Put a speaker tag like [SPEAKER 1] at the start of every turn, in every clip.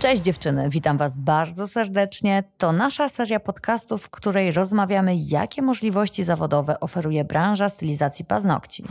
[SPEAKER 1] Cześć dziewczyny, witam Was bardzo serdecznie. To nasza seria podcastów, w której rozmawiamy, jakie możliwości zawodowe oferuje branża stylizacji paznokci.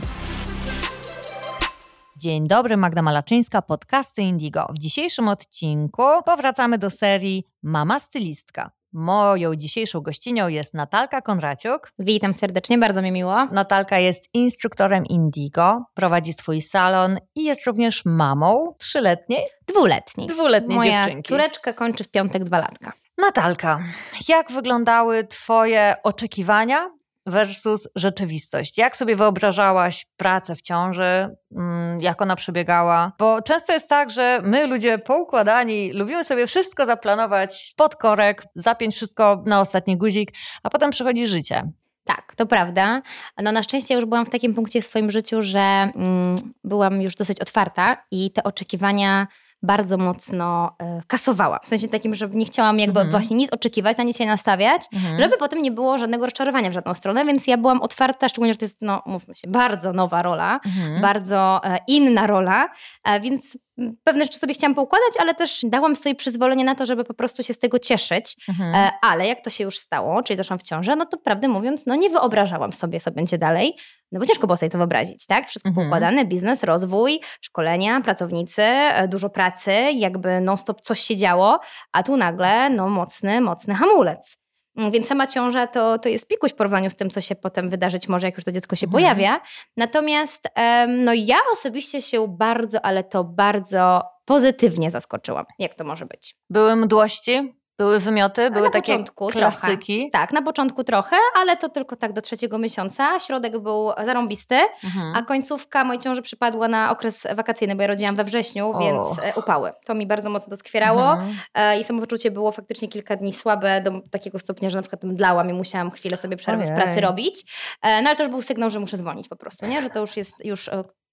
[SPEAKER 1] Dzień dobry, Magda Malaczyńska, podcasty Indigo. W dzisiejszym odcinku powracamy do serii Mama Stylistka. Moją dzisiejszą gościnią jest Natalka Konraciuk.
[SPEAKER 2] Witam serdecznie, bardzo mi miło.
[SPEAKER 1] Natalka jest instruktorem Indigo, prowadzi swój salon i jest również mamą trzyletniej,
[SPEAKER 2] Dwuletniej.
[SPEAKER 1] dwuletniej
[SPEAKER 2] Moja
[SPEAKER 1] dziewczynki.
[SPEAKER 2] córeczka kończy w piątek dwa latka.
[SPEAKER 1] Natalka, jak wyglądały Twoje oczekiwania versus rzeczywistość? Jak sobie wyobrażałaś pracę w ciąży? Mm, Jak ona przebiegała? Bo często jest tak, że my, ludzie poukładani, lubimy sobie wszystko zaplanować pod korek, zapiąć wszystko na ostatni guzik, a potem przychodzi życie.
[SPEAKER 2] Tak, to prawda. No na szczęście już byłam w takim punkcie w swoim życiu, że mm, byłam już dosyć otwarta i te oczekiwania bardzo mocno e, kasowałam. W sensie takim, że nie chciałam jakby
[SPEAKER 1] Mhm.
[SPEAKER 2] właśnie nic oczekiwać, na nic się nastawiać,
[SPEAKER 1] Mhm.
[SPEAKER 2] żeby potem nie było żadnego rozczarowania w żadną stronę, więc ja byłam otwarta, szczególnie, że to jest, no mówmy się, bardzo nowa rola,
[SPEAKER 1] Mhm.
[SPEAKER 2] bardzo e, inna rola, e, więc pewne rzeczy sobie chciałam poukładać, ale też dałam sobie przyzwolenie na to, żeby po prostu się z tego cieszyć.
[SPEAKER 1] Mhm.
[SPEAKER 2] E, ale jak to się już stało, czyli zaszłam w ciążę, no to prawdę mówiąc, no nie wyobrażałam sobie, co będzie dalej, no bo ciężko było sobie to wyobrazić, tak? Wszystko
[SPEAKER 1] Mhm.
[SPEAKER 2] poukładane, biznes, rozwój, szkolenia, pracownicy, e, dużo pracy, jakby non-stop coś się działo, a tu nagle, no mocny, mocny hamulec. Mm, Więc sama ciąża to, to jest pikuś w porównaniu z tym, co się potem wydarzyć może, jak już to dziecko się
[SPEAKER 1] Mhm.
[SPEAKER 2] pojawia. Natomiast no ja osobiście się bardzo, ale to bardzo pozytywnie zaskoczyłam. Jak to może być?
[SPEAKER 1] Były mdłości, były wymioty, były
[SPEAKER 2] na
[SPEAKER 1] takie
[SPEAKER 2] początku
[SPEAKER 1] klasyki.
[SPEAKER 2] Tak, na początku trochę, ale to tylko tak do trzeciego miesiąca. Środek był zarąbisty,
[SPEAKER 1] Mhm.
[SPEAKER 2] a końcówka mojej ciąży przypadła na okres wakacyjny, bo ja rodziłam we wrześniu,
[SPEAKER 1] O.
[SPEAKER 2] więc e, upały. To mi bardzo mocno doskwierało
[SPEAKER 1] Mhm.
[SPEAKER 2] e, i samopoczucie było faktycznie kilka dni słabe do takiego stopnia, że na przykład mdlałam i musiałam chwilę sobie przerwę w pracy robić. E, no ale to już był sygnał, że muszę zwolnić po prostu, nie? Że to już jest już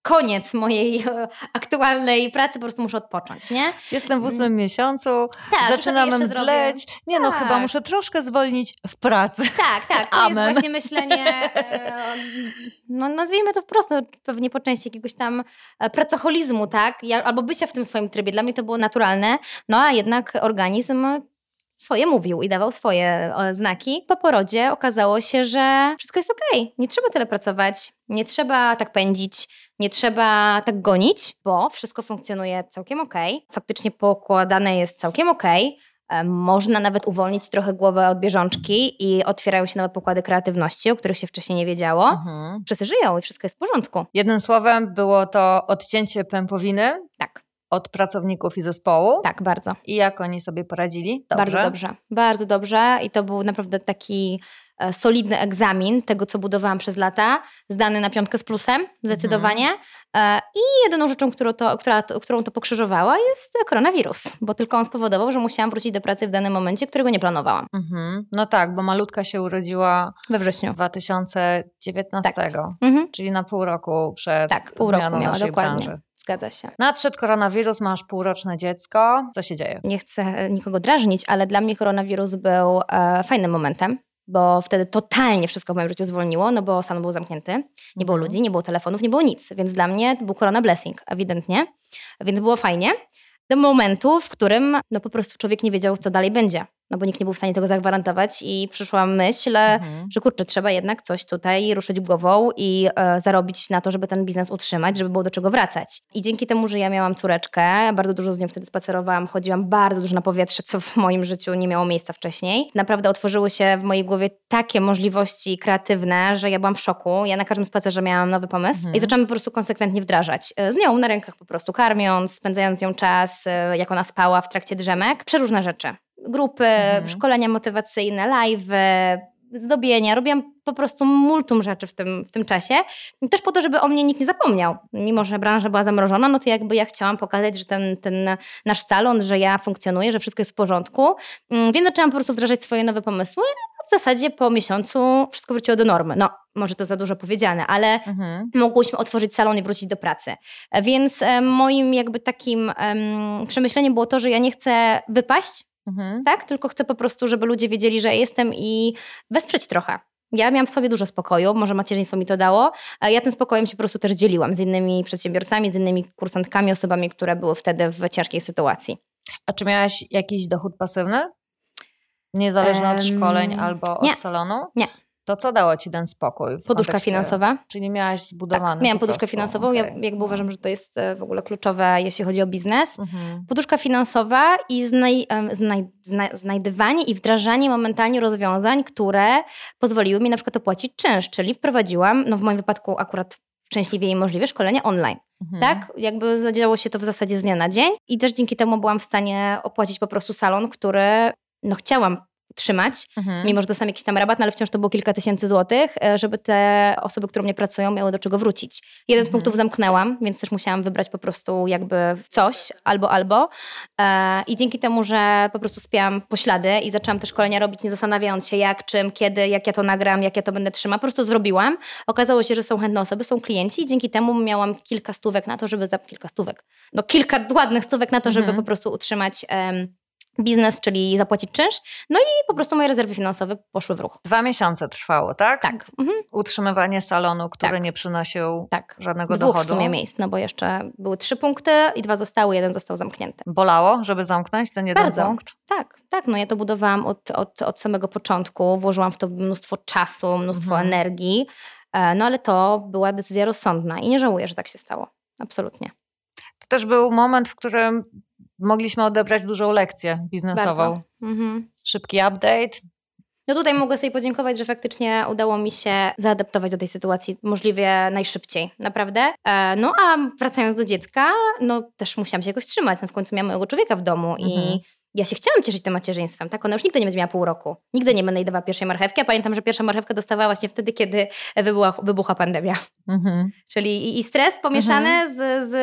[SPEAKER 2] koniec mojej e, aktualnej pracy, po prostu muszę odpocząć, nie?
[SPEAKER 1] Jestem w ósmym miesiącu,
[SPEAKER 2] Mm. Tak,
[SPEAKER 1] zaczynam mdleć. Nie no,
[SPEAKER 2] Tak.
[SPEAKER 1] chyba muszę troszkę zwolnić w pracy.
[SPEAKER 2] Tak, tak. To
[SPEAKER 1] Amen.
[SPEAKER 2] jest właśnie myślenie, e, no nazwijmy to wprost, no, pewnie po części jakiegoś tam e, pracoholizmu, tak? Albo bycia w tym swoim trybie. Dla mnie to było naturalne, no a jednak organizm swoje mówił i dawał swoje znaki. Po porodzie okazało się, że wszystko jest okej. Nie trzeba tyle pracować, nie trzeba tak pędzić, nie trzeba tak gonić, bo wszystko funkcjonuje całkiem okej. Faktycznie pokładane jest całkiem okej. E, Można nawet uwolnić trochę głowę od bieżączki i otwierają się nowe pokłady kreatywności, o których się wcześniej nie wiedziało.
[SPEAKER 1] Mhm.
[SPEAKER 2] Wszyscy żyją i wszystko jest w porządku.
[SPEAKER 1] Jednym słowem było to odcięcie pępowiny
[SPEAKER 2] Tak,
[SPEAKER 1] od pracowników i zespołu.
[SPEAKER 2] tak, bardzo.
[SPEAKER 1] I jak oni sobie poradzili? Dobrze.
[SPEAKER 2] Bardzo dobrze. Bardzo dobrze i to był naprawdę taki solidny egzamin tego, co budowałam przez lata, zdany na piątkę z plusem, zdecydowanie. E, I jedyną rzeczą, którą to, która, którą to pokrzyżowała jest koronawirus, bo tylko on spowodował, że musiałam wrócić do pracy w danym momencie, którego nie planowałam.
[SPEAKER 1] Mhm. No tak, bo malutka się urodziła
[SPEAKER 2] We wrześniu.
[SPEAKER 1] 2019,
[SPEAKER 2] Mhm.
[SPEAKER 1] czyli na pół roku przed
[SPEAKER 2] Tak, pół roku
[SPEAKER 1] zmianą
[SPEAKER 2] miała,
[SPEAKER 1] naszej
[SPEAKER 2] dokładnie.
[SPEAKER 1] branży.
[SPEAKER 2] Zgadza się.
[SPEAKER 1] Nadszedł koronawirus, masz półroczne dziecko. Co się dzieje?
[SPEAKER 2] nie chcę nikogo drażnić, ale dla mnie koronawirus był e, fajnym momentem, bo wtedy totalnie wszystko w moim życiu zwolniło, no bo salon był zamknięty, nie było
[SPEAKER 1] Mhm.
[SPEAKER 2] ludzi, nie było telefonów, nie było nic, więc dla mnie to był korona blessing, ewidentnie, więc było fajnie. Do momentu, w którym no po prostu człowiek nie wiedział, co dalej będzie, no bo nikt nie był w stanie tego zagwarantować i przyszła myśl,
[SPEAKER 1] Mhm.
[SPEAKER 2] że kurczę, trzeba jednak coś tutaj ruszyć głową i e, zarobić na to, żeby ten biznes utrzymać, żeby było do czego wracać. I dzięki temu, że ja miałam córeczkę, bardzo dużo z nią wtedy spacerowałam, chodziłam bardzo dużo na powietrze, co w moim życiu nie miało miejsca wcześniej. Naprawdę otworzyły się w mojej głowie takie możliwości kreatywne, że ja byłam w szoku. Ja na każdym spacerze miałam nowy pomysł
[SPEAKER 1] Mhm.
[SPEAKER 2] i zaczęłam po prostu konsekwentnie wdrażać. E, Z nią na rękach po prostu karmiąc, spędzając ją czas, e, jak ona spała w trakcie drzemek. Przeróżne rzeczy. Grupy,
[SPEAKER 1] Mhm.
[SPEAKER 2] szkolenia motywacyjne, live, zdobienia. Robiłam po prostu multum rzeczy w tym, w tym czasie. Też po to, żeby o mnie nikt nie zapomniał. Mimo, że branża była zamrożona, no to jakby ja chciałam pokazać, że ten, ten nasz salon, że ja funkcjonuję, że wszystko jest w porządku. Mm, Więc zaczęłam po prostu wdrażać swoje nowe pomysły. A w zasadzie po miesiącu wszystko wróciło do normy. No, może to za dużo powiedziane, ale
[SPEAKER 1] Mhm.
[SPEAKER 2] mogłyśmy otworzyć salon i wrócić do pracy. Więc e, moim jakby takim em, przemyśleniem było to, że ja nie chcę wypaść,
[SPEAKER 1] Mhm.
[SPEAKER 2] tak? Tylko chcę po prostu, żeby ludzie wiedzieli, że jestem i wesprzeć trochę. Ja miałam w sobie dużo spokoju, może macierzyństwo mi to dało. a Ja tym spokojem się po prostu też dzieliłam z innymi przedsiębiorcami, z innymi kursantkami, osobami, które były wtedy w ciężkiej sytuacji.
[SPEAKER 1] A czy miałaś jakiś dochód pasywny? Niezależny od szkoleń albo
[SPEAKER 2] nie.
[SPEAKER 1] od salonu?
[SPEAKER 2] Nie.
[SPEAKER 1] To co dało ci ten spokój?
[SPEAKER 2] Poduszka finansowa.
[SPEAKER 1] Czyli miałaś zbudowaną.
[SPEAKER 2] Tak, miałam
[SPEAKER 1] po
[SPEAKER 2] poduszkę
[SPEAKER 1] prostu.
[SPEAKER 2] finansową.
[SPEAKER 1] Okay.
[SPEAKER 2] Ja jakby uważam, że to jest e, w ogóle kluczowe, jeśli chodzi o biznes.
[SPEAKER 1] Mhm.
[SPEAKER 2] Poduszka finansowa i znaj, znaj, zna, znajdywanie i wdrażanie momentalnie rozwiązań, które pozwoliły mi na przykład opłacić czynsz, czyli wprowadziłam, no w moim wypadku akurat szczęśliwie i możliwie, szkolenie online.
[SPEAKER 1] Mhm.
[SPEAKER 2] Tak? Jakby zadziało się to w zasadzie z dnia na dzień i też dzięki temu byłam w stanie opłacić po prostu salon, który no chciałam trzymać,
[SPEAKER 1] Mhm.
[SPEAKER 2] mimo że dostałam jakiś tam rabat, no ale wciąż to było kilka tysięcy złotych, e, żeby te osoby, które mnie pracują, miały do czego wrócić. Jeden z
[SPEAKER 1] Mhm.
[SPEAKER 2] punktów zamknęłam, więc też musiałam wybrać po prostu jakby coś, albo, albo. E, I dzięki temu, że po prostu spiałam poślady i zaczęłam te szkolenia robić, nie zastanawiając się jak, czym, kiedy, jak ja to nagram, jak ja to będę trzymać, po prostu zrobiłam. Okazało się, że są chętne osoby, są klienci i dzięki temu miałam kilka stówek na to, żeby, za, kilka stówek, no kilka ładnych stówek na to, żeby
[SPEAKER 1] Mhm.
[SPEAKER 2] po prostu utrzymać em, biznes, czyli zapłacić czynsz. No i po prostu moje rezerwy finansowe poszły w ruch.
[SPEAKER 1] Dwa miesiące trwało, tak?
[SPEAKER 2] Tak, mhm.
[SPEAKER 1] Utrzymywanie salonu, który
[SPEAKER 2] Tak.
[SPEAKER 1] nie przynosił
[SPEAKER 2] tak.
[SPEAKER 1] żadnego
[SPEAKER 2] Dwóch
[SPEAKER 1] dochodu.
[SPEAKER 2] w sumie miejsc, no bo jeszcze były trzy punkty i dwa zostały, jeden został zamknięty.
[SPEAKER 1] Bolało, żeby zamknąć ten jeden
[SPEAKER 2] Bardzo.
[SPEAKER 1] punkt?
[SPEAKER 2] Tak, tak, no ja to budowałam od, od, od samego początku, włożyłam w to mnóstwo czasu, mnóstwo
[SPEAKER 1] Mhm.
[SPEAKER 2] energii, e, no ale to była decyzja rozsądna i nie żałuję, że tak się stało. Absolutnie.
[SPEAKER 1] To też był moment, w którym mogliśmy odebrać dużą lekcję biznesową.
[SPEAKER 2] Mhm.
[SPEAKER 1] Szybki update.
[SPEAKER 2] No tutaj mogę sobie podziękować, że faktycznie udało mi się zaadaptować do tej sytuacji możliwie najszybciej, naprawdę. E, no a wracając do dziecka, no też musiałam się jakoś trzymać. No w końcu miałam mojego człowieka w domu
[SPEAKER 1] Mhm.
[SPEAKER 2] i ja się chciałam cieszyć tym macierzyństwem, tak? Ona już nigdy nie będzie miała pół roku. Nigdy nie będę jej dawała pierwszej marchewki. Ja pamiętam, że pierwsza marchewka dostawała właśnie wtedy, kiedy wybuchła, wybuchła pandemia.
[SPEAKER 1] Mhm.
[SPEAKER 2] Czyli i, i stres pomieszany z, z,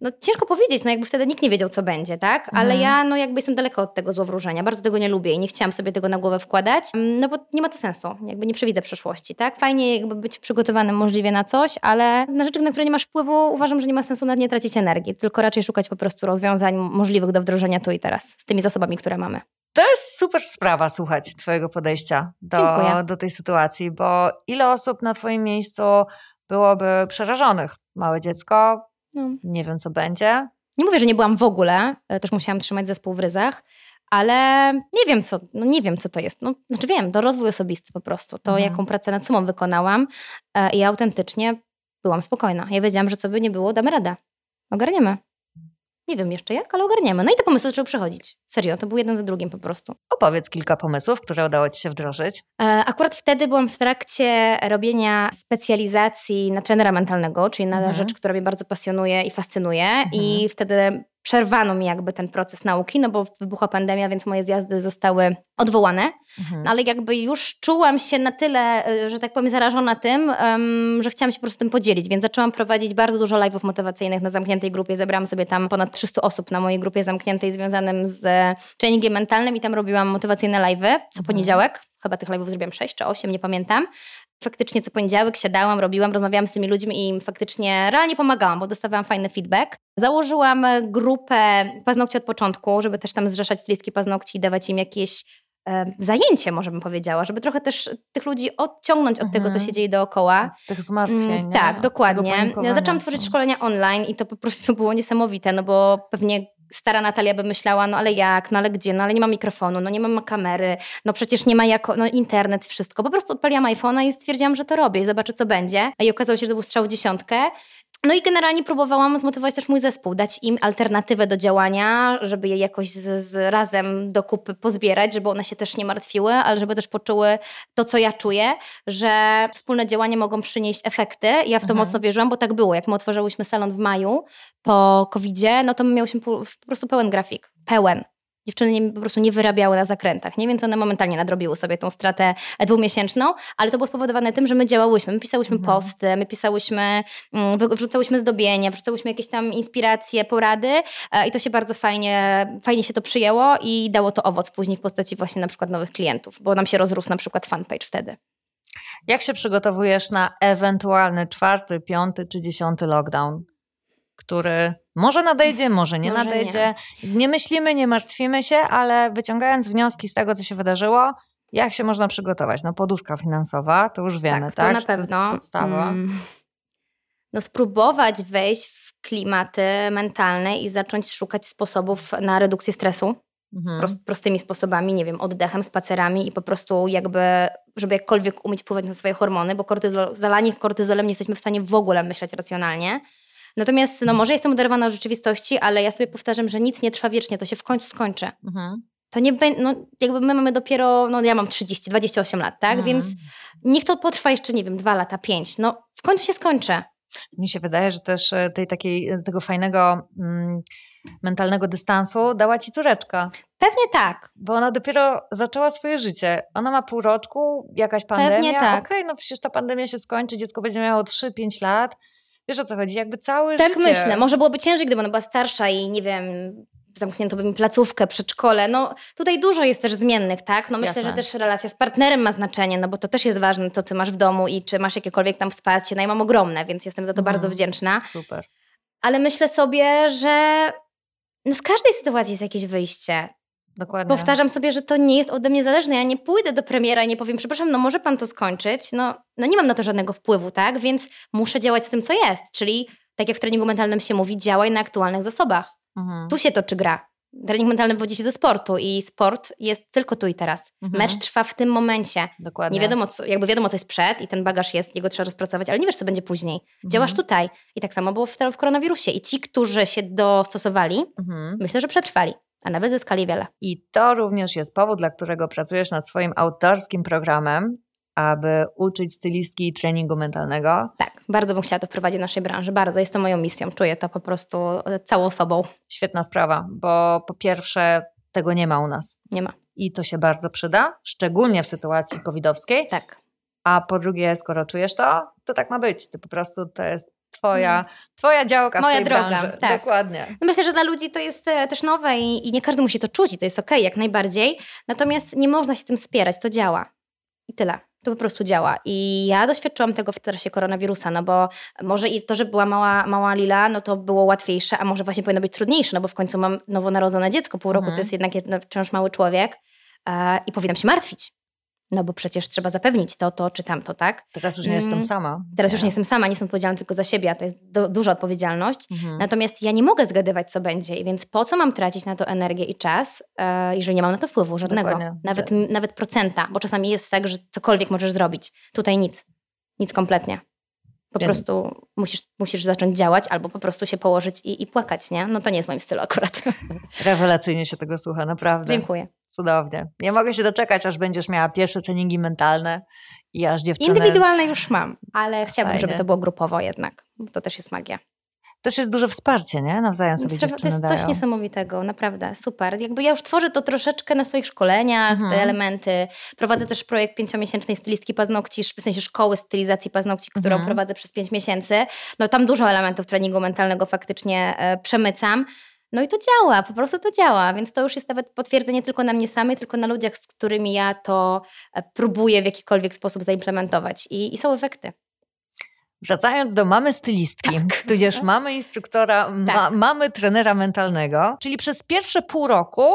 [SPEAKER 2] no ciężko powiedzieć, no jakby wtedy nikt nie wiedział, co będzie, tak? Ale
[SPEAKER 1] Mhm.
[SPEAKER 2] ja no jakby jestem daleko od tego złowróżenia, bardzo tego nie lubię i nie chciałam sobie tego na głowę wkładać, no bo nie ma to sensu, jakby nie przewidzę przyszłości, tak? Fajnie jakby być przygotowanym możliwie na coś, ale na rzeczy, na które nie masz wpływu, uważam, że nie ma sensu nad nie tracić energii, tylko raczej szukać po prostu rozwiązań możliwych do wdrożenia tu i teraz, z tymi zasobami, które mamy.
[SPEAKER 1] To jest super sprawa słuchać Twojego podejścia do,
[SPEAKER 2] Dziękuję.
[SPEAKER 1] do tej sytuacji, bo ile osób na Twoim miejscu byłoby przerażonych? Małe dziecko,
[SPEAKER 2] No.
[SPEAKER 1] nie wiem co będzie.
[SPEAKER 2] Nie mówię, że nie byłam w ogóle, e, też musiałam trzymać zespół w ryzach, ale nie wiem, co, no nie wiem, co to jest. No, znaczy wiem, to rozwój osobisty po prostu. To,
[SPEAKER 1] Mhm.
[SPEAKER 2] jaką pracę nad sobą wykonałam e, i autentycznie byłam spokojna. Ja wiedziałam, że co by nie było, damy radę. Ogarniemy. Nie wiem jeszcze jak, ale ogarniemy. No i te pomysły zaczęły przychodzić. Serio, to był jeden za drugim po prostu.
[SPEAKER 1] Opowiedz kilka pomysłów, które udało Ci się wdrożyć.
[SPEAKER 2] E, Akurat wtedy byłam w trakcie robienia specjalizacji na trenera mentalnego, czyli na
[SPEAKER 1] Mhm.
[SPEAKER 2] rzecz, która mnie bardzo pasjonuje i fascynuje. I wtedy przerwano mi jakby ten proces nauki, no bo wybuchła pandemia, więc moje zjazdy zostały odwołane.
[SPEAKER 1] Mhm.
[SPEAKER 2] Ale jakby już czułam się na tyle, e, że tak powiem, zarażona tym, em, że chciałam się po prostu tym podzielić, więc zaczęłam prowadzić bardzo dużo live'ów motywacyjnych na zamkniętej grupie. Zebrałam sobie tam ponad 300 osób na mojej grupie zamkniętej związanym z e, treningiem mentalnym i tam robiłam motywacyjne live'y co poniedziałek. Chyba tych live'ów zrobiłam 6 czy 8, nie pamiętam. Faktycznie co poniedziałek siadałam, robiłam, rozmawiałam z tymi ludźmi i im faktycznie realnie pomagałam, bo dostawałam fajny feedback. Założyłam e, grupę paznokci od początku, żeby też tam zrzeszać stylistki paznokci i dawać im jakieś e, zajęcie, może bym powiedziała, żeby trochę też tych ludzi odciągnąć od tego, co
[SPEAKER 1] Mhm.
[SPEAKER 2] się dzieje dookoła.
[SPEAKER 1] Tych zmartwień.
[SPEAKER 2] Mm, tak, dokładnie. Zaczęłam tworzyć szkolenia online i to po prostu było niesamowite, no bo pewnie stara Natalia by myślała, no ale jak, no ale gdzie, no ale nie ma mikrofonu, no nie ma kamery, no przecież nie ma jako, no internet, wszystko. Po prostu odpaliłam iPhone'a i stwierdziłam, że to robię i zobaczę, co będzie. I okazało się, że to był strzał dziesiątkę. No i generalnie próbowałam zmotywować też mój zespół, dać im alternatywę do działania, żeby je jakoś z, z razem do kupy pozbierać, żeby one się też nie martwiły, ale żeby też poczuły to, co ja czuję, że wspólne działania mogą przynieść efekty. Ja w to
[SPEAKER 1] Mhm.
[SPEAKER 2] mocno wierzyłam, bo tak było. Jak my otworzyłyśmy salon w maju po COVID-zie, no to my miałyśmy po, po prostu pełen grafik. Pełen. Dziewczyny nie, po prostu nie wyrabiały na zakrętach, nie? więc one momentalnie nadrobiły sobie tą stratę dwumiesięczną, ale to było spowodowane tym, że my działałyśmy, my pisałyśmy
[SPEAKER 1] Mhm.
[SPEAKER 2] posty, my pisałyśmy, mm, wrzucałyśmy zdobienia, wrzucałyśmy jakieś tam inspiracje, porady e, i to się bardzo fajnie, fajnie się to przyjęło i dało to owoc później w postaci właśnie na przykład nowych klientów, bo nam się rozrósł na przykład fanpage wtedy.
[SPEAKER 1] Jak się przygotowujesz na ewentualny czwarty, piąty czy dziesiąty lockdown, który może nadejdzie, może nie
[SPEAKER 2] Może
[SPEAKER 1] nadejdzie. Nie. myślimy, nie martwimy się, ale wyciągając wnioski z tego, co się wydarzyło, jak się można przygotować? No poduszka finansowa, to już wiemy, tak?
[SPEAKER 2] to na
[SPEAKER 1] Że
[SPEAKER 2] pewno.
[SPEAKER 1] To jest podstawa.
[SPEAKER 2] Mm. no, spróbować wejść w klimaty mentalne i zacząć szukać sposobów na redukcję stresu. Mhm. Prost, prostymi sposobami, nie wiem, oddechem, spacerami i po prostu jakby, żeby jakkolwiek umieć wpływać na swoje hormony, bo kortyzol, zalanie kortyzolem nie jesteśmy w stanie w ogóle myśleć racjonalnie. Natomiast, no może jestem oderwana od rzeczywistości, ale ja sobie powtarzam, że nic nie trwa wiecznie, to się w końcu skończy. Mhm. To nie będzie, no jakby my mamy dopiero, no ja mam 30, 28 lat, tak? Mhm. Więc niech to potrwa jeszcze, nie wiem, dwa lata, pięć. No w końcu się skończy.
[SPEAKER 1] Mi się wydaje, że też e, tej takiej, e, tego fajnego mm, mentalnego dystansu dała ci córeczka.
[SPEAKER 2] Pewnie tak.
[SPEAKER 1] Bo ona dopiero zaczęła swoje życie. Ona ma pół roczku, jakaś pandemia.
[SPEAKER 2] Pewnie tak.
[SPEAKER 1] Okej, okay, no przecież ta pandemia się skończy, dziecko będzie miało 3-5 lat. Wiesz o co chodzi? Jakby cały
[SPEAKER 2] tak
[SPEAKER 1] życie.
[SPEAKER 2] Tak myślę. Może byłoby ciężej, gdyby ona była starsza i nie wiem, zamknięto by mi placówkę, przedszkole. No tutaj dużo jest też zmiennych, tak? No myślę, Jasne. że też relacja z partnerem ma znaczenie, no bo to też jest ważne, co ty masz w domu i czy masz jakiekolwiek tam wsparcie. No i mam ogromne, więc jestem za to mhm. bardzo wdzięczna.
[SPEAKER 1] Super.
[SPEAKER 2] Ale myślę sobie, że no z każdej sytuacji jest jakieś wyjście.
[SPEAKER 1] Dokładnie.
[SPEAKER 2] Powtarzam sobie, że to nie jest ode mnie zależne. Ja nie pójdę do premiera i nie powiem, przepraszam, no może pan to skończyć. No, no nie mam na to żadnego wpływu, tak? Więc muszę działać z tym, co jest. Czyli tak jak w treningu mentalnym się mówi, działaj na aktualnych zasobach. Mhm. Tu się toczy gra. Trening mentalny wywodzi się ze sportu i sport jest tylko tu i teraz. Mhm. Mecz trwa w tym momencie.
[SPEAKER 1] Dokładnie.
[SPEAKER 2] Nie wiadomo, co, jakby wiadomo, co jest przed i ten bagaż jest, jego trzeba rozpracować, ale nie wiesz, co będzie później. Mhm. Działasz tutaj. I tak samo było w, w koronawirusie. I ci, którzy się dostosowali, mhm. myślę, że przetrwali a nawet zyskali wiele.
[SPEAKER 1] I to również jest powód, dla którego pracujesz nad swoim autorskim programem, aby uczyć stylistki i treningu mentalnego.
[SPEAKER 2] Tak, bardzo bym chciała to wprowadzić do naszej branży, bardzo. Jest to moją misją, czuję to po prostu całą sobą.
[SPEAKER 1] Świetna sprawa, bo po pierwsze tego nie ma u nas.
[SPEAKER 2] Nie ma.
[SPEAKER 1] I to się bardzo przyda, szczególnie w sytuacji covidowskiej.
[SPEAKER 2] Tak.
[SPEAKER 1] A po drugie, skoro czujesz to, to tak ma być. Ty po prostu to jest twoja, mhm. twoja działka
[SPEAKER 2] Moja
[SPEAKER 1] w tej
[SPEAKER 2] droga,
[SPEAKER 1] branży.
[SPEAKER 2] tak.
[SPEAKER 1] Dokładnie.
[SPEAKER 2] No myślę, że dla ludzi to jest e, też nowe i, i nie każdy musi to czuć i to jest okej, okay, jak najbardziej. Natomiast nie można się tym spierać, to działa. I tyle. To po prostu działa. I ja doświadczyłam tego w czasie koronawirusa, no bo może i to, że była mała, mała Lila, no to było łatwiejsze, a może właśnie powinno być trudniejsze, no bo w końcu mam nowonarodzone dziecko, pół roku mhm. to jest jednak wciąż mały człowiek e, i powinnam się martwić. No bo przecież trzeba zapewnić to, to czy tamto, tak?
[SPEAKER 1] Teraz już nie mm. jestem sama.
[SPEAKER 2] Teraz już nie jestem sama, nie jestem odpowiedzialna tylko za siebie, a to jest do, duża odpowiedzialność. Mhm. Natomiast ja nie mogę zgadywać, co będzie, więc po co mam tracić na to energię i czas, e, jeżeli nie mam na to wpływu żadnego, nawet, nawet procenta, bo czasami jest tak, że cokolwiek możesz zrobić. Tutaj nic, nic kompletnie. Po Wiem. prostu musisz, musisz zacząć działać albo po prostu się położyć i, i płakać, nie? No to nie jest moim stylu akurat.
[SPEAKER 1] Rewelacyjnie się tego słucha, naprawdę.
[SPEAKER 2] Dziękuję.
[SPEAKER 1] Cudownie. Nie mogę się doczekać, aż będziesz miała pierwsze treningi mentalne i aż dziewczyny...
[SPEAKER 2] Indywidualne już mam, ale chciałabym, Fajnie. żeby to było grupowo jednak. To też jest magia
[SPEAKER 1] też jest duże wsparcie, nie? Nawzajem sobie Trzeba,
[SPEAKER 2] To jest
[SPEAKER 1] dają.
[SPEAKER 2] coś niesamowitego, naprawdę, super. Jakby ja już tworzę to troszeczkę na swoich szkoleniach, mhm. te elementy. Prowadzę też projekt pięciomiesięcznej stylistki paznokci, w sensie szkoły stylizacji paznokci, którą mhm. prowadzę przez pięć miesięcy. No tam dużo elementów treningu mentalnego faktycznie e, przemycam. No i to działa, po prostu to działa, więc to już jest nawet potwierdzenie tylko na mnie samej, tylko na ludziach, z którymi ja to e, próbuję w jakikolwiek sposób zaimplementować i, i są efekty.
[SPEAKER 1] Wracając do mamy stylistki, tak. tudzież mamy instruktora, ma, tak. mamy trenera mentalnego, czyli przez pierwsze pół roku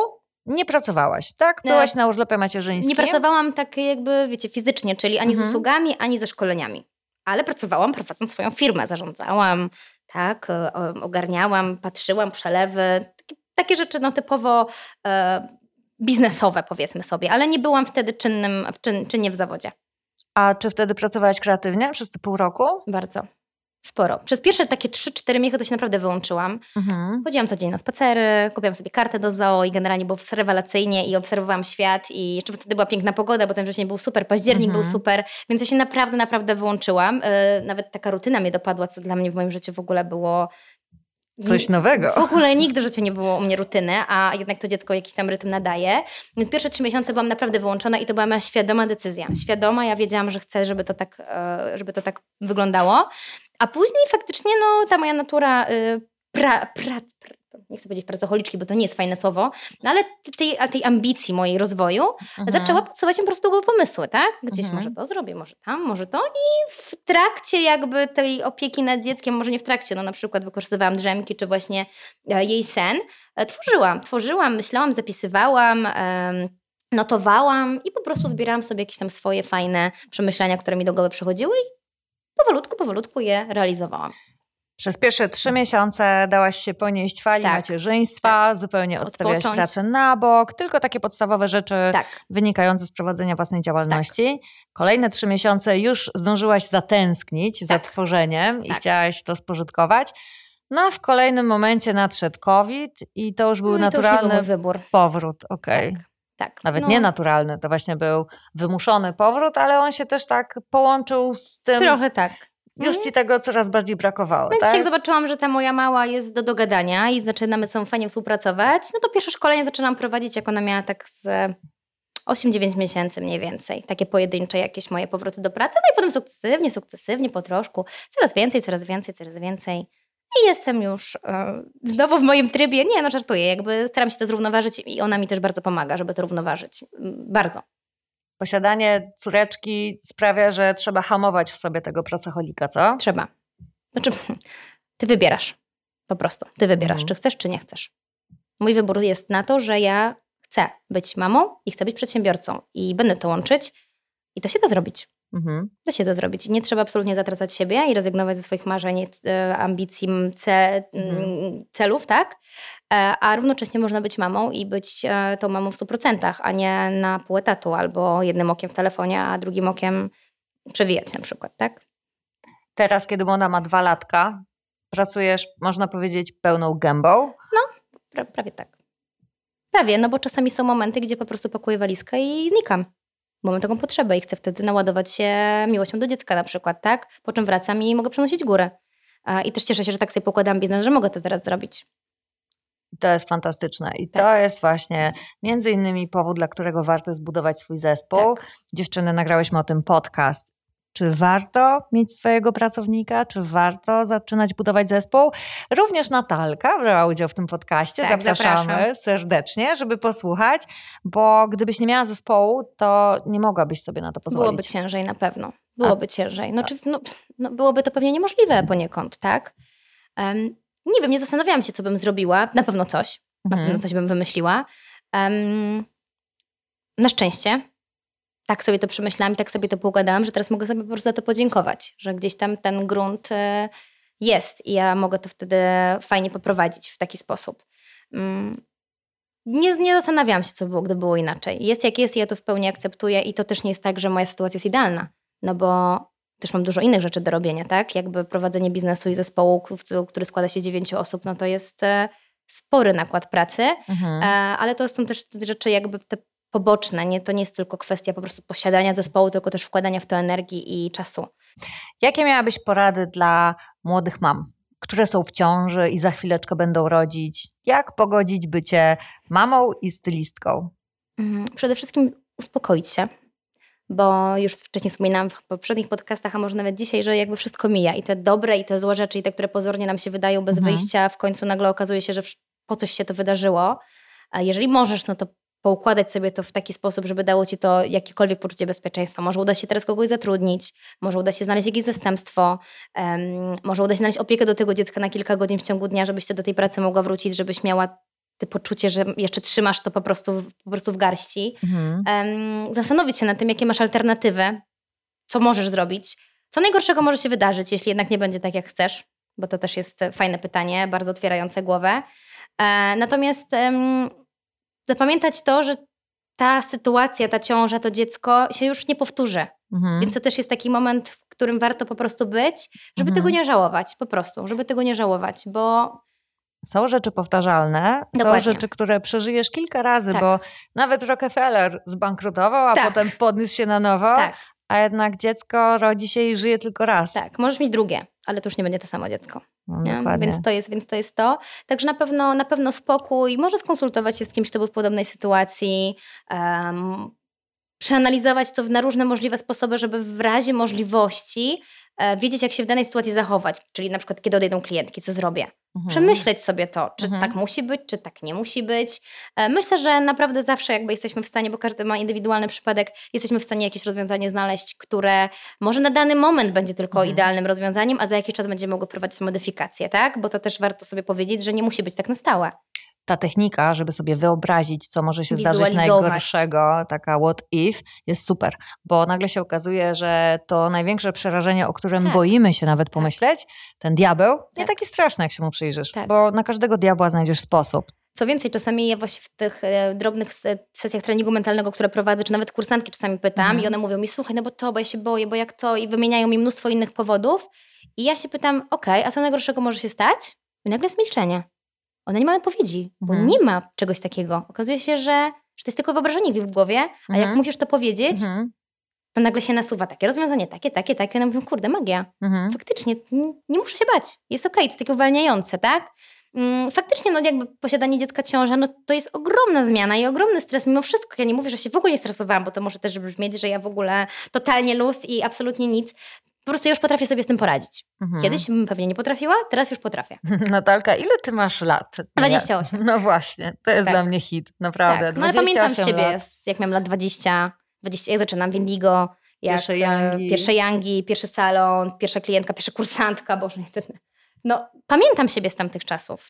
[SPEAKER 1] nie pracowałaś, tak? Byłaś na urlopie macierzyńskim.
[SPEAKER 2] Nie pracowałam tak jakby, wiecie, fizycznie, czyli ani mhm. z usługami, ani ze szkoleniami. Ale pracowałam prowadząc swoją firmę, zarządzałam, tak, ogarniałam, patrzyłam, przelewy, takie, rzeczy no typowo e, biznesowe powiedzmy sobie, ale nie byłam wtedy czynnym, czyn, czynnie w zawodzie.
[SPEAKER 1] A czy wtedy pracowałaś kreatywnie przez te pół roku?
[SPEAKER 2] Bardzo. Sporo. Przez pierwsze takie 3-4 miechy to się naprawdę wyłączyłam. Mhm. Chodziłam codziennie na spacery, kupiłam sobie kartę do zoo i generalnie było rewelacyjnie i obserwowałam świat i jeszcze wtedy była piękna pogoda, bo ten wrzesień był super, październik mhm. był super, więc ja się naprawdę, naprawdę wyłączyłam. Yy, nawet taka rutyna mnie dopadła, co dla mnie w moim życiu w ogóle było
[SPEAKER 1] Coś nowego.
[SPEAKER 2] W ogóle nigdy w życiu nie było u mnie rutyny, a jednak to dziecko jakiś tam rytm nadaje. Więc pierwsze trzy miesiące byłam naprawdę wyłączona i to była moja świadoma decyzja. Świadoma, ja wiedziałam, że chcę, żeby to tak, e, żeby to tak wyglądało. A później faktycznie no, ta moja natura y, pra, pra, pra, nie chcę powiedzieć pracocholiczki, bo to nie jest fajne słowo, no ale tej, tej ambicji mojej rozwoju mhm. zaczęła podsuwać mi po prostu pomysły, tak? Gdzieś mhm. może to zrobię, może tam, może to i w trakcie jakby tej opieki nad dzieckiem, może nie w trakcie, no na przykład wykorzystywałam drzemki, czy właśnie e, jej sen, e, tworzyłam, tworzyłam, myślałam, zapisywałam, notowałam i po prostu zbierałam sobie jakieś tam swoje fajne przemyślenia, które mi do głowy przychodziły i powolutku, powolutku je realizowałam.
[SPEAKER 1] Przez pierwsze trzy miesiące dałaś się ponieść fali tak. macierzyństwa, tak. zupełnie odstawiałaś Odpocząć. pracę na bok, tylko takie podstawowe rzeczy tak. wynikające z prowadzenia własnej działalności. Tak. Kolejne trzy miesiące już zdążyłaś zatęsknić za tak. tworzeniem i tak. chciałaś to spożytkować. No a w kolejnym momencie nadszedł COVID i to już był no naturalny
[SPEAKER 2] już wybór.
[SPEAKER 1] powrót. Okay. Tak. Nawet no. nie naturalny, to właśnie był wymuszony powrót, ale on się też tak połączył z tym.
[SPEAKER 2] Trochę tak
[SPEAKER 1] już mhm. ci tego coraz bardziej brakowało.
[SPEAKER 2] No
[SPEAKER 1] tak?
[SPEAKER 2] jak zobaczyłam, że ta moja mała jest do dogadania i zaczynamy są fajnie współpracować, no to pierwsze szkolenie zaczynam prowadzić, jak ona miała tak z 8-9 miesięcy mniej więcej. Takie pojedyncze jakieś moje powroty do pracy, no i potem sukcesywnie, sukcesywnie, po troszku. Coraz więcej, coraz więcej, coraz więcej. I jestem już e, znowu w moim trybie. Nie, no żartuję, jakby staram się to zrównoważyć i ona mi też bardzo pomaga, żeby to równoważyć. Bardzo
[SPEAKER 1] posiadanie córeczki sprawia, że trzeba hamować w sobie tego pracocholika, co?
[SPEAKER 2] Trzeba. Znaczy, ty wybierasz. Po prostu. Ty wybierasz, mhm. czy chcesz, czy nie chcesz. Mój wybór jest na to, że ja chcę być mamą i chcę być przedsiębiorcą i będę to łączyć i to się da zrobić. Mhm. Da się to zrobić. Nie trzeba absolutnie zatracać siebie i rezygnować ze swoich marzeń, e, ambicji, mhm. celów, tak? E, a równocześnie można być mamą i być e, tą mamą w 100%, a nie na pół etatu albo jednym okiem w telefonie, a drugim okiem przewijać na przykład, tak?
[SPEAKER 1] Teraz, kiedy ona ma dwa latka, pracujesz, można powiedzieć, pełną gębą?
[SPEAKER 2] No, pra prawie tak. Prawie, no bo czasami są momenty, gdzie po prostu pakuję walizkę i znikam. Bo mam taką potrzebę i chcę wtedy naładować się miłością do dziecka na przykład, tak? Po czym wracam i mogę przenosić górę. I też cieszę się, że tak sobie pokładam biznes, że mogę to teraz zrobić.
[SPEAKER 1] To jest fantastyczne i tak. to jest właśnie między innymi powód, dla którego warto zbudować swój zespół. Tak. Dziewczyny, nagrałyśmy o tym podcast. Czy warto mieć swojego pracownika? Czy warto zaczynać budować zespół? Również Natalka brała udział w tym podcaście. Tak, Zapraszamy zapraszam. serdecznie, żeby posłuchać, bo gdybyś nie miała zespołu, to nie mogłabyś sobie na to pozwolić.
[SPEAKER 2] Byłoby ciężej na pewno. Byłoby A. ciężej. No, czy, no, no, byłoby to pewnie niemożliwe poniekąd, tak? Um, nie wiem, nie zastanawiałam się, co bym zrobiła. Na pewno coś. Na mhm. pewno coś bym wymyśliła. Um, na szczęście tak sobie to przemyślałam i tak sobie to poukładałam, że teraz mogę sobie po prostu za to podziękować, że gdzieś tam ten grunt e, jest i ja mogę to wtedy fajnie poprowadzić w taki sposób. Um, nie, nie zastanawiałam się, co było, gdy było inaczej. Jest jak jest i ja to w pełni akceptuję i to też nie jest tak, że moja sytuacja jest idealna, no bo też mam dużo innych rzeczy do robienia, tak? Jakby prowadzenie biznesu i zespołu, który składa się dziewięciu osób, no to jest e, spory nakład pracy, mhm. E, ale to są też rzeczy jakby te poboczne, nie? To nie jest tylko kwestia po prostu posiadania zespołu, tylko też wkładania w to energii i czasu.
[SPEAKER 1] Jakie miałabyś porady dla młodych mam, które są w ciąży i za chwileczkę będą rodzić? Jak pogodzić bycie mamą i stylistką?
[SPEAKER 2] Mhm. Przede wszystkim uspokoić się, bo już wcześniej wspominałam w poprzednich podcastach, a może nawet dzisiaj, że jakby wszystko mija i te dobre i te złe rzeczy i te, które pozornie nam się wydają bez mhm. wyjścia, w końcu nagle okazuje się, że po coś się to wydarzyło. A jeżeli możesz, no to poukładać sobie to w taki sposób, żeby dało ci to jakiekolwiek poczucie bezpieczeństwa. Może uda się teraz kogoś zatrudnić, może uda się znaleźć jakieś zastępstwo, um, może uda się znaleźć opiekę do tego dziecka na kilka godzin w ciągu dnia, żebyś ty do tej pracy mogła wrócić, żebyś miała te poczucie, że jeszcze trzymasz to po prostu, po prostu w garści. Mhm. Um, zastanowić się nad tym, jakie masz alternatywy, co możesz zrobić. Co najgorszego może się wydarzyć, jeśli jednak nie będzie tak, jak chcesz, bo to też jest fajne pytanie, bardzo otwierające głowę. E, natomiast um, zapamiętać to, że ta sytuacja, ta ciąża, to dziecko się już nie powtórzy. Mhm. Więc to też jest taki moment, w którym warto po prostu być, żeby mhm. tego nie żałować, po prostu, żeby tego nie żałować, bo
[SPEAKER 1] są rzeczy powtarzalne, Dokładnie. są rzeczy, które przeżyjesz kilka razy, tak. bo nawet Rockefeller zbankrutował, a tak. potem podniósł się na nowo, tak. A jednak dziecko rodzi się i żyje tylko raz.
[SPEAKER 2] Tak, możesz mieć drugie, ale to już nie będzie to samo dziecko. No, więc, to jest, więc to jest to. Także na pewno, na pewno spokój, może skonsultować się z kimś, kto był w podobnej sytuacji, um, przeanalizować to na różne możliwe sposoby, żeby w razie możliwości wiedzieć, jak się w danej sytuacji zachować. Czyli na przykład, kiedy odejdą klientki, co zrobię. Mhm. Przemyśleć sobie to, czy mhm. tak musi być, czy tak nie musi być. E, myślę, że naprawdę zawsze jakby jesteśmy w stanie, bo każdy ma indywidualny przypadek, jesteśmy w stanie jakieś rozwiązanie znaleźć, które może na dany moment będzie tylko mhm. idealnym rozwiązaniem, a za jakiś czas będzie mogło prowadzić modyfikacje, tak? Bo to też warto sobie powiedzieć, że nie musi być tak na stałe.
[SPEAKER 1] Ta technika, żeby sobie wyobrazić, co może się zdarzyć najgorszego, taka what if, jest super, bo nagle się okazuje, że to największe przerażenie, o którym
[SPEAKER 2] Tak.
[SPEAKER 1] boimy się nawet pomyśleć, ten diabeł, nie
[SPEAKER 2] Tak.
[SPEAKER 1] taki straszny, jak się mu przyjrzysz,
[SPEAKER 2] Tak.
[SPEAKER 1] bo na każdego diabła znajdziesz sposób.
[SPEAKER 2] Co więcej, czasami ja właśnie w tych e, drobnych se- sesjach treningu mentalnego, które prowadzę, czy nawet kursantki czasami pytam
[SPEAKER 1] Mhm.
[SPEAKER 2] i one mówią mi, słuchaj, no bo to, bo ja się boję, bo jak to i wymieniają mi mnóstwo innych powodów i ja się pytam, okej, a co najgorszego może się stać? I nagle jest milczenie. One nie mają odpowiedzi, bo
[SPEAKER 1] Mhm.
[SPEAKER 2] nie ma czegoś takiego. Okazuje się, że, że to jest tylko wyobrażenie w głowie, a jak
[SPEAKER 1] Mhm.
[SPEAKER 2] musisz to powiedzieć,
[SPEAKER 1] Mhm.
[SPEAKER 2] to nagle się nasuwa takie rozwiązanie, takie, takie, takie. One mówią, kurde, magia.
[SPEAKER 1] Mhm.
[SPEAKER 2] Faktycznie, nie, nie muszę się bać. Jest okej, to jest takie uwalniające, tak? Mm, Faktycznie, no jakby posiadanie dziecka ciąża, no to jest ogromna zmiana i ogromny stres mimo wszystko. Ja nie mówię, że się w ogóle nie stresowałam, bo to może też brzmieć, że ja w ogóle totalnie luz i absolutnie nic. Po prostu już potrafię sobie z tym poradzić.
[SPEAKER 1] Mhm.
[SPEAKER 2] Kiedyś bym pewnie nie potrafiła, teraz już potrafię.
[SPEAKER 1] Natalka, ile ty masz lat?
[SPEAKER 2] 28.
[SPEAKER 1] No właśnie, to jest
[SPEAKER 2] Tak.
[SPEAKER 1] dla mnie hit, naprawdę.
[SPEAKER 2] tak, no ale pamiętam
[SPEAKER 1] 28
[SPEAKER 2] siebie,
[SPEAKER 1] lat.
[SPEAKER 2] jak miałam lat 20, 20 jak zaczynam w Indigo, jak,
[SPEAKER 1] Pierwsze
[SPEAKER 2] e,
[SPEAKER 1] Yangi.
[SPEAKER 2] pierwsze Yangi, pierwszy salon, pierwsza klientka, pierwsza kursantka, Boże, no pamiętam siebie z tamtych czasów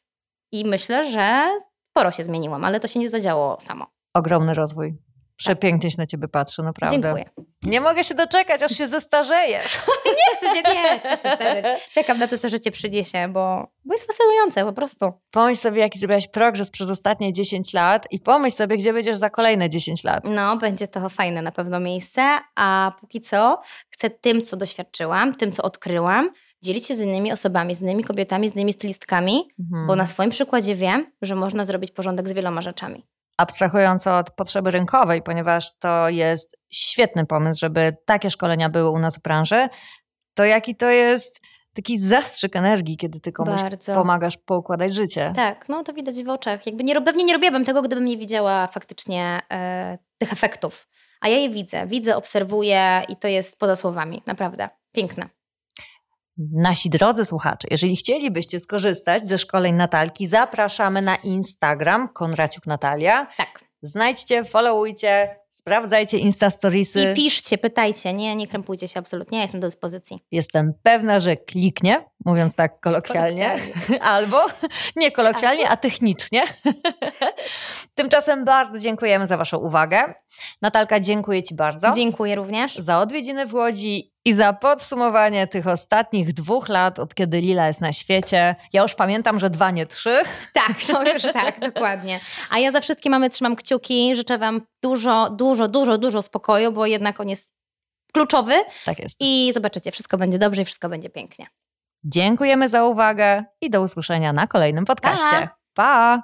[SPEAKER 2] i myślę, że sporo się zmieniłam, ale to się nie zadziało samo.
[SPEAKER 1] Ogromny rozwój. Przepięknie się na ciebie patrzę, naprawdę.
[SPEAKER 2] Dziękuję.
[SPEAKER 1] Nie mogę się doczekać, aż się zestarzejesz.
[SPEAKER 2] Nie chcę się, nie chcę się starzeć. Czekam na to, co życie przyniesie, bo, bo jest fascynujące po prostu.
[SPEAKER 1] Pomyśl sobie, jaki zrobiłaś progres przez ostatnie 10 lat i pomyśl sobie, gdzie będziesz za kolejne 10 lat.
[SPEAKER 2] No, będzie to fajne na pewno miejsce, a póki co chcę tym, co doświadczyłam, tym, co odkryłam, dzielić się z innymi osobami, z innymi kobietami, z innymi stylistkami,
[SPEAKER 1] Mhm.
[SPEAKER 2] bo na swoim przykładzie wiem, że można zrobić porządek z wieloma rzeczami.
[SPEAKER 1] Abstrahując od potrzeby rynkowej, ponieważ to jest świetny pomysł, żeby takie szkolenia były u nas w branży, to jaki to jest taki zastrzyk energii, kiedy ty komuś
[SPEAKER 2] Bardzo.
[SPEAKER 1] pomagasz poukładać życie.
[SPEAKER 2] Tak, no to widać w oczach. Jakby nie, pewnie nie robiłabym tego, gdybym nie widziała faktycznie e, tych efektów. A ja je widzę, widzę, obserwuję i to jest poza słowami, naprawdę. Piękne.
[SPEAKER 1] Nasi drodzy słuchacze, jeżeli chcielibyście skorzystać ze szkoleń Natalki, zapraszamy na Instagram Konraciuk Natalia.
[SPEAKER 2] Tak.
[SPEAKER 1] Znajdźcie, followujcie, sprawdzajcie Insta Storiesy.
[SPEAKER 2] I piszcie, pytajcie, nie, nie krępujcie się absolutnie, ja jestem do dyspozycji.
[SPEAKER 1] Jestem pewna, że kliknie, mówiąc tak kolokwialnie, albo nie kolokwialnie, a technicznie. Tymczasem bardzo dziękujemy za Waszą uwagę. Natalka, dziękuję Ci bardzo
[SPEAKER 2] Dziękuję również.
[SPEAKER 1] za odwiedziny w Łodzi i za podsumowanie tych ostatnich dwóch lat, od kiedy Lila jest na świecie. Ja już pamiętam, że dwa, nie trzy.
[SPEAKER 2] Tak, no już tak, dokładnie. A ja za wszystkie mamy trzymam kciuki, życzę Wam dużo, dużo, dużo, dużo spokoju, bo jednak on jest kluczowy
[SPEAKER 1] Tak jest.
[SPEAKER 2] i zobaczycie, wszystko będzie dobrze i wszystko będzie pięknie.
[SPEAKER 1] Dziękujemy za uwagę i do usłyszenia na kolejnym podcaście.
[SPEAKER 2] Pa!
[SPEAKER 1] pa.